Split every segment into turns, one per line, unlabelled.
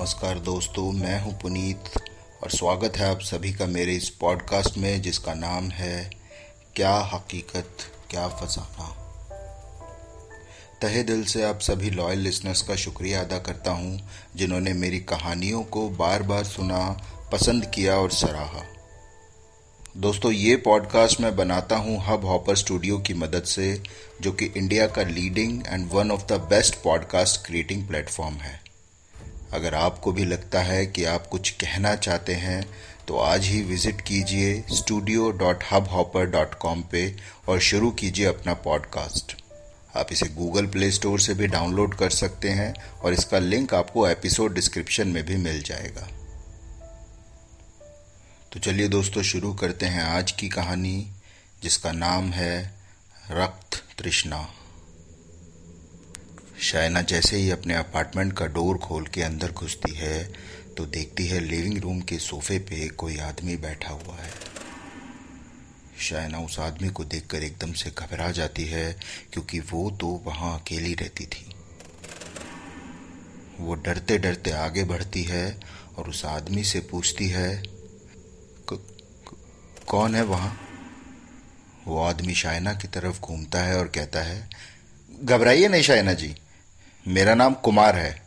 नमस्कार दोस्तों, मैं हूँ पुनीत और स्वागत है आप सभी का मेरे इस पॉडकास्ट में जिसका नाम है क्या हकीकत, क्या फसाना। तहे दिल से आप सभी लॉयल लिसनर्स का शुक्रिया अदा करता हूँ, जिन्होंने मेरी कहानियों को बार बार सुना, पसंद किया और सराहा। दोस्तों, ये पॉडकास्ट मैं बनाता हूँ हब हॉपर स्टूडियो की मदद से, जो कि इंडिया का leading and one of the best podcast creating platform है। अगर आपको भी लगता है कि आप कुछ कहना चाहते हैं तो आज ही विज़िट कीजिए studio dot hub hopper dot com पे और शुरू कीजिए अपना पॉडकास्ट आप इसे गूगल प्ले स्टोर से भी डाउनलोड कर सकते हैं और इसका लिंक आपको एपिसोड डिस्क्रिप्शन में भी मिल जाएगा. तो चलिए दोस्तों, शुरू करते हैं आज की कहानी, जिसका नाम है रक्त तृष्णा। शायना जैसे ही अपने अपार्टमेंट का डोर खोल के अंदर घुसती है तो देखती है लिविंग रूम के सोफे पे कोई आदमी बैठा हुआ है। शायना उस आदमी को देखकर एकदम से घबरा जाती है, क्योंकि वो तो वहाँ अकेली रहती थी। वो डरते डरते आगे बढ़ती है और उस आदमी से पूछती है कौन है वहाँ? वो आदमी शायना की तरफ़ घूमता है और कहता है, घबराइए नहीं शायना जी। मेरा नाम कुमार है।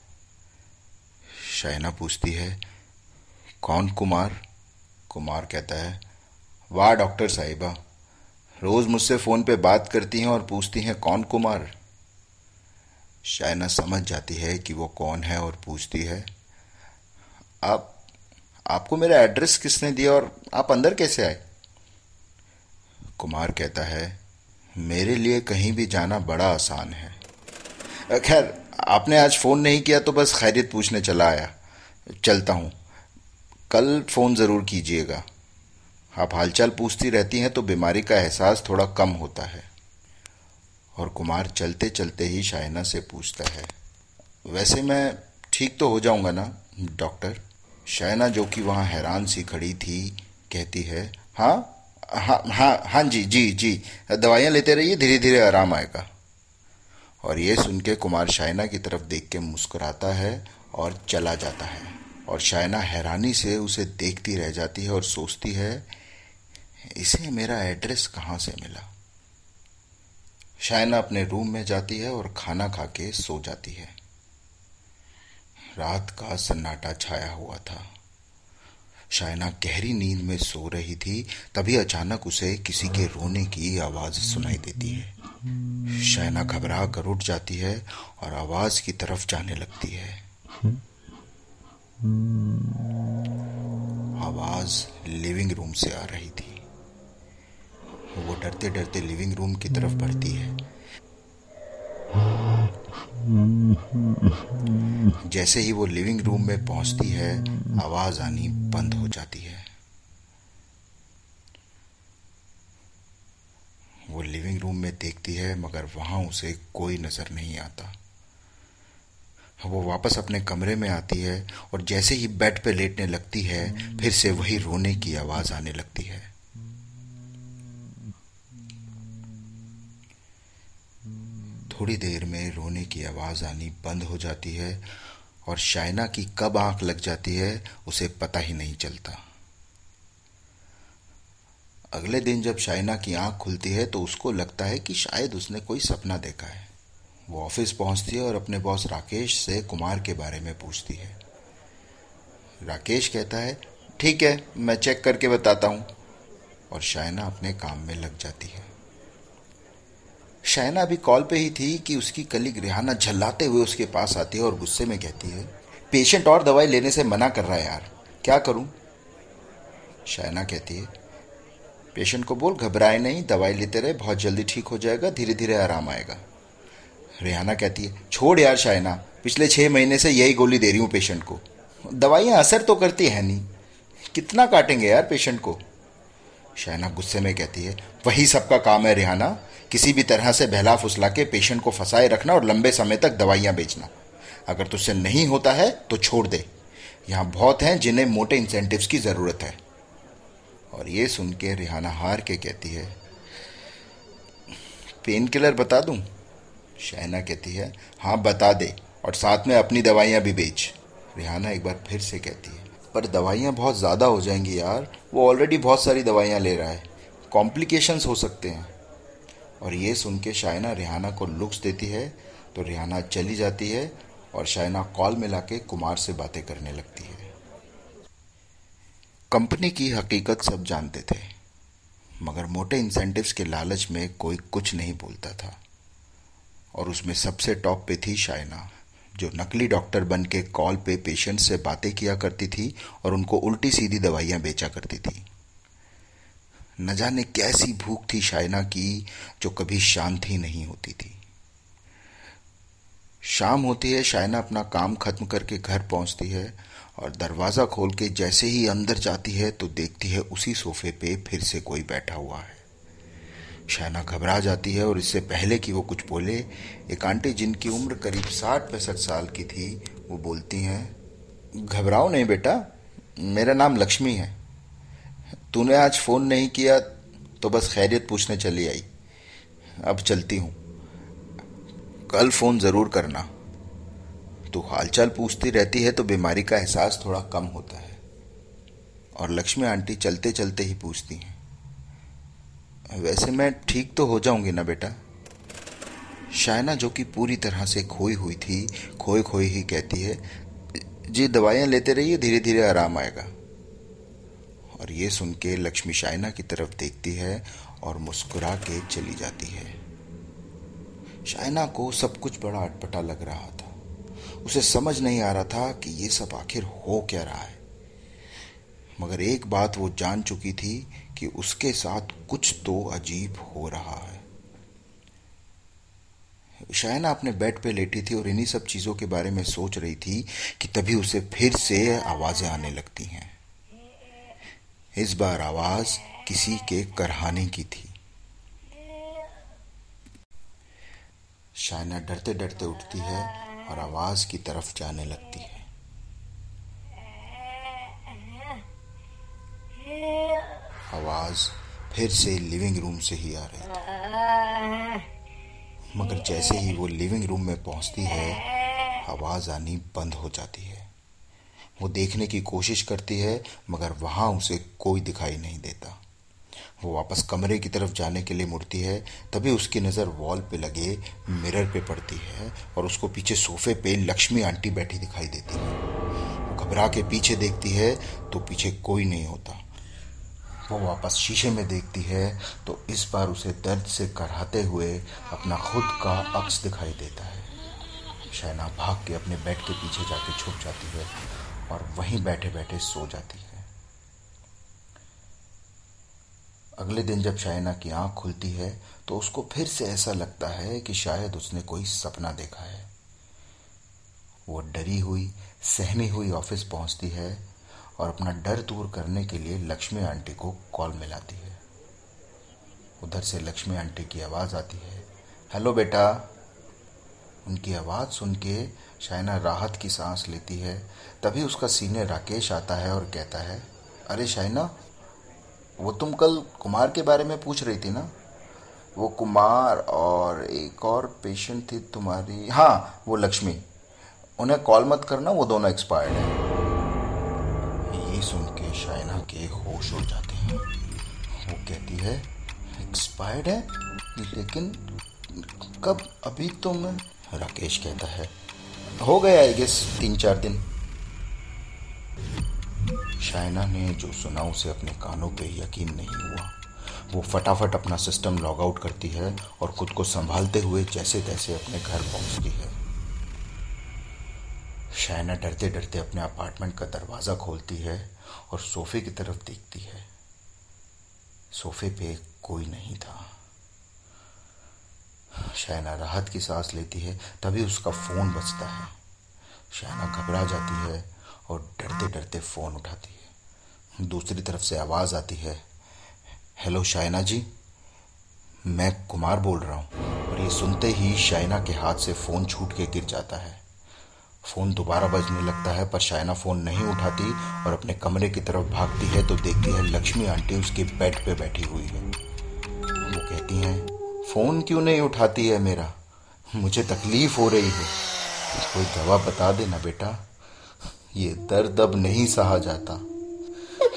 शायना पूछती है, कौन कुमार? कुमार कहता है, वाह, डॉक्टर साहिबा, रोज मुझसे फ़ोन पे बात करती हैं और पूछती हैं कौन कुमार? शायना समझ जाती है कि वो कौन है और पूछती है, आप, आपको मेरा एड्रेस किसने दिया और आप अंदर कैसे आए? कुमार कहता है, मेरे लिए कहीं भी जाना बड़ा आसान है। खैर आपने आज फ़ोन नहीं किया तो बस खैरियत पूछने चला आया। चलता हूँ। कल फ़ोन ज़रूर कीजिएगा। आप हालचाल पूछती रहती हैं तो बीमारी का एहसास थोड़ा कम होता है। और कुमार चलते चलते ही शायना से पूछता है, वैसे मैं ठीक तो हो जाऊँगा ना, डॉक्टर? शायना जो कि वहाँ हैरान सी खड़ी थी, कहती है हाँ हाँ हाँ हाँ जी जी जी, दवाइयाँ लेते रहिए धीरे धीरे आराम आएगा। और ये सुन के कुमार शायना की तरफ़ देख के मुस्कुराता है और चला जाता है। और शायना हैरानी से उसे देखती रह जाती है और सोचती है, इसे मेरा एड्रेस कहाँ से मिला? शायना अपने रूम में जाती है और खाना खा के सो जाती है। रात का सन्नाटा छाया हुआ था। शायना गहरी नींद में सो रही थी, तभी अचानक उसे किसी के रोने की आवाज़ सुनाई देती है। शायना घबरा कर उठ जाती है और आवाज़ की तरफ़ जाने लगती है। आवाज़ लिविंग रूम से आ रही थी। वो डरते डरते लिविंग रूम की तरफ़ बढ़ती है। जैसे ही वो लिविंग रूम में पहुँचती है, आवाज़ आनी बंद हो जाती है। वो लिविंग रूम में देखती है, मगर वहाँ उसे कोई नज़र नहीं आता। वो वापस अपने कमरे में आती है, और जैसे ही बेड पे लेटने लगती है, फिर से वही रोने की आवाज़ आने लगती है। थोड़ी देर में रोने की आवाज़ आनी बंद हो जाती है और शायना की कब आँख लग जाती है, उसे पता ही नहीं चलता। अगले दिन जब शाइना की आँख खुलती है तो उसको लगता है कि शायद उसने कोई सपना देखा है। वो ऑफ़िस पहुँचती है और अपने बॉस राकेश से कुमार के बारे में पूछती है। राकेश कहता है, ठीक है, मैं चेक करके बताता हूँ। और शायना अपने काम में लग जाती है। शायना अभी कॉल पे ही थी कि उसकी कलीग रिहाना झल्लाते हुए उसके पास आती है और गुस्से में कहती है, पेशेंट और दवाई लेने से मना कर रहा है यार, क्या करूँ? शायना कहती है, पेशेंट को बोल, घबराए नहीं, दवाई लेते रहे, बहुत जल्दी ठीक हो जाएगा धीरे धीरे आराम आएगा. रेहाना कहती है, छोड़ यार शायना पिछले छह महीने से यही गोली दे रही हूँ पेशेंट को। दवाइयाँ असर तो करती है नहीं। कितना काटेंगे यार पेशेंट को? शायना गुस्से में कहती है, वही सबका काम है रेहाना किसी भी तरह से बहला फुसला के पेशेंट को फंसाए रखना और लंबे समय तक दवाइयाँ बेचना। अगर तुझसे नहीं होता है तो छोड़ दे। यहाँ बहुत हैं जिन्हें मोटे इंसेंटिव्स की ज़रूरत है। और ये सुन के रिहाना हार के कहती है पेन किलर बता दूँ? शहना कहती है हाँ बता दे और साथ में अपनी दवाइयाँ भी बेच। रिहाना एक बार फिर से कहती है, पर दवाइयाँ बहुत ज़्यादा हो जाएँगी यार। वो ऑलरेडी बहुत सारी दवाइयाँ ले रहा है। कॉम्प्लिकेशंस हो सकते हैं। और ये सुन के शायना रिहाना को लुक्स देती है तो रिहाना चली जाती है और शायना कॉल मिला के कुमार से बातें करने लगती है। कंपनी की हकीकत सब जानते थे, मगर मोटे इंसेंटिव्स के लालच में कोई कुछ नहीं बोलता था। और उसमें सबसे टॉप पे थी शायना, जो नकली डॉक्टर बन के कॉल पे पेशेंट से बातें किया करती थी और उनको उल्टी सीधी दवाइयाँ बेचा करती थी। न जाने कैसी भूख थी शायना की, जो कभी शांत नहीं होती थी। शाम होती है, शायना अपना काम खत्म करके घर पहुँचती है और दरवाज़ा खोल के जैसे ही अंदर जाती है तो देखती है उसी सोफे पे फिर से कोई बैठा हुआ है। शायना घबरा जाती है और इससे पहले कि वो कुछ बोले, एक आंटी जिनकी उम्र करीब साठ पैंसठ साल की थी, वो बोलती हैं, घबराओ नहीं बेटा, मेरा नाम लक्ष्मी है। तूने आज फ़ोन नहीं किया तो बस खैरियत पूछने चली आई। अब चलती हूँ। कल फ़ोन ज़रूर करना। तू हालचाल पूछती रहती है तो बीमारी का एहसास थोड़ा कम होता है। और लक्ष्मी आंटी चलते चलते ही पूछती हैं, वैसे मैं ठीक तो हो जाऊँगी ना बेटा? शायना, जो कि पूरी तरह से खोई हुई थी खोई खोई ही कहती है, जी, दवाइयाँ लेते रहिए धीरे धीरे आराम आएगा। और ये सुन के लक्ष्मी शायना की तरफ़ देखती है और मुस्कुरा के चली जाती है। शायना को सब कुछ बड़ा अटपटा लग रहा था। उसे समझ नहीं आ रहा था कि ये सब आखिर हो क्या रहा है। मगर एक बात वो जान चुकी थी कि उसके साथ कुछ तो अजीब हो रहा है। शायना अपने बेड पे लेटी थी और इन्हीं सब चीज़ों के बारे में सोच रही थी कि तभी उसे फिर से आवाज़ें आने लगती हैं। इस बार आवाज़ किसी के करहाने की थी। शायना डरते डरते उठती है और आवाज़ की तरफ़ जाने लगती है। आवाज़ फिर से लिविंग रूम से ही आ रही थी। मगर जैसे ही वो लिविंग रूम में पहुँचती है, आवाज़ आनी बंद हो जाती है। वो देखने की कोशिश करती है, मगर वहाँ उसे कोई दिखाई नहीं देता। वो वापस कमरे की तरफ़ जाने के लिए मुड़ती है, तभी उसकी नज़र वॉल पे लगे, मिरर पे पड़ती है, और उसको पीछे सोफे पे लक्ष्मी आंटी बैठी दिखाई देती है। वो घबरा के पीछे देखती है तो पीछे कोई नहीं होता। वो वापस शीशे में देखती है तो इस बार उसे दर्द से कराते हुए अपना खुद का अक्स दिखाई देता है। शैना भाग के अपने बेड के पीछे जाके छुप जाती है। और वहीं बैठे बैठे सो जाती है। अगले दिन जब शायना की आँख खुलती है तो उसको फिर से ऐसा लगता है कि शायद उसने कोई सपना देखा है। वो डरी हुई, सहमी हुई ऑफ़िस पहुँचती है और अपना डर दूर करने के लिए लक्ष्मी आंटी को कॉल मिलाती है। उधर से लक्ष्मी आंटी की आवाज़ आती है, हेलो बेटा। उनकी आवाज़ सुन के शायना राहत की सांस लेती है, तभी उसका सीनियर राकेश आता है और कहता है, अरे शाइना वो तुम कल कुमार के बारे में पूछ रही थी ना? वो कुमार और एक और पेशेंट थी तुम्हारी हाँ वो लक्ष्मी। उन्हें कॉल मत करना, वो दोनों एक्सपायर्ड हैं. ये सुन के शाइना के होश हो जाते हैं। वो कहती है एक्सपायर्ड है? लेकिन कब? अभी तो मैं, राकेश कहता है हो गया आई गेस तीन चार दिन। शायना ने जो सुना, उसे अपने कानों पे यकीन नहीं हुआ। वो फटाफट अपना सिस्टम लॉग आउट करती है और खुद को संभालते हुए जैसे तैसे अपने घर पहुँचती है। शायना डरते डरते अपने अपार्टमेंट का दरवाज़ा खोलती है और सोफे की तरफ़ देखती है। सोफे पे कोई नहीं था। शायना राहत की सांस लेती है, तभी उसका फ़ोन बजता है। शायना घबरा जाती है और डरते डरते फ़ोन उठाती है। दूसरी तरफ़ से आवाज़ आती है, हेलो शायना जी, मैं कुमार बोल रहा हूँ। और ये सुनते ही शायना के हाथ से फ़ोन छूट के गिर जाता है। फ़ोन दोबारा बजने लगता है, पर शायना फ़ोन नहीं उठाती और अपने कमरे की तरफ़ भागती है तो देखती है लक्ष्मी आंटी उसके बेड पे बैठी हुई है। वो कहती हैं फ़ोन क्यों नहीं उठाती है मेरा? मुझे तकलीफ़ हो रही है। कोई दवा बता देना बेटा। ये दर्द अब नहीं सहा जाता।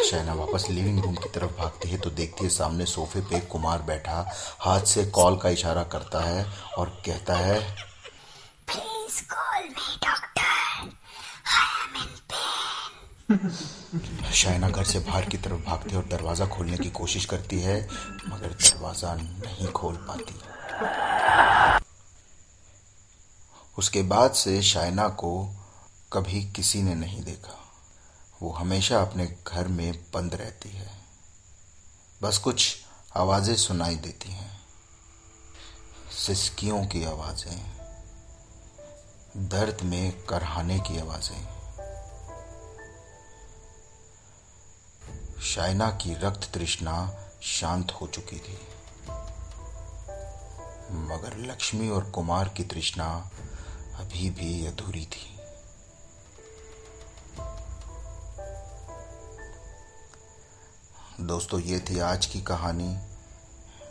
शैना वापस लिविंग रूम की तरफ़ भागती है तो देखती है सामने सोफे पे कुमार बैठा हाथ से कॉल का इशारा करता है और कहता है
please call me doctor I am in pain
Shaina घर से बाहर की तरफ़ भागती है और दरवाज़ा खोलने की कोशिश करती है, मगर दरवाज़ा नहीं खोल पाती। उसके बाद से शायना को कभी किसी ने नहीं देखा। वो हमेशा अपने घर में बंद रहती है। बस कुछ आवाज़ें सुनाई देती हैं। सिसकियों की आवाज़ें, दर्द में करहाने की आवाज़ें। शायना की रक्त तृष्णा शांत हो चुकी थी। मगर लक्ष्मी और कुमार की तृष्णा अभी भी अधूरी थी। दोस्तों, ये थी आज की कहानी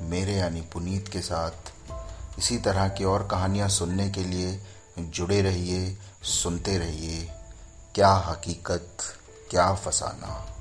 मेरे यानी पुनीत के साथ। इसी तरह की और कहानियाँ सुनने के लिए जुड़े रहिए, सुनते रहिए। क्या हकीकत, क्या फसाना।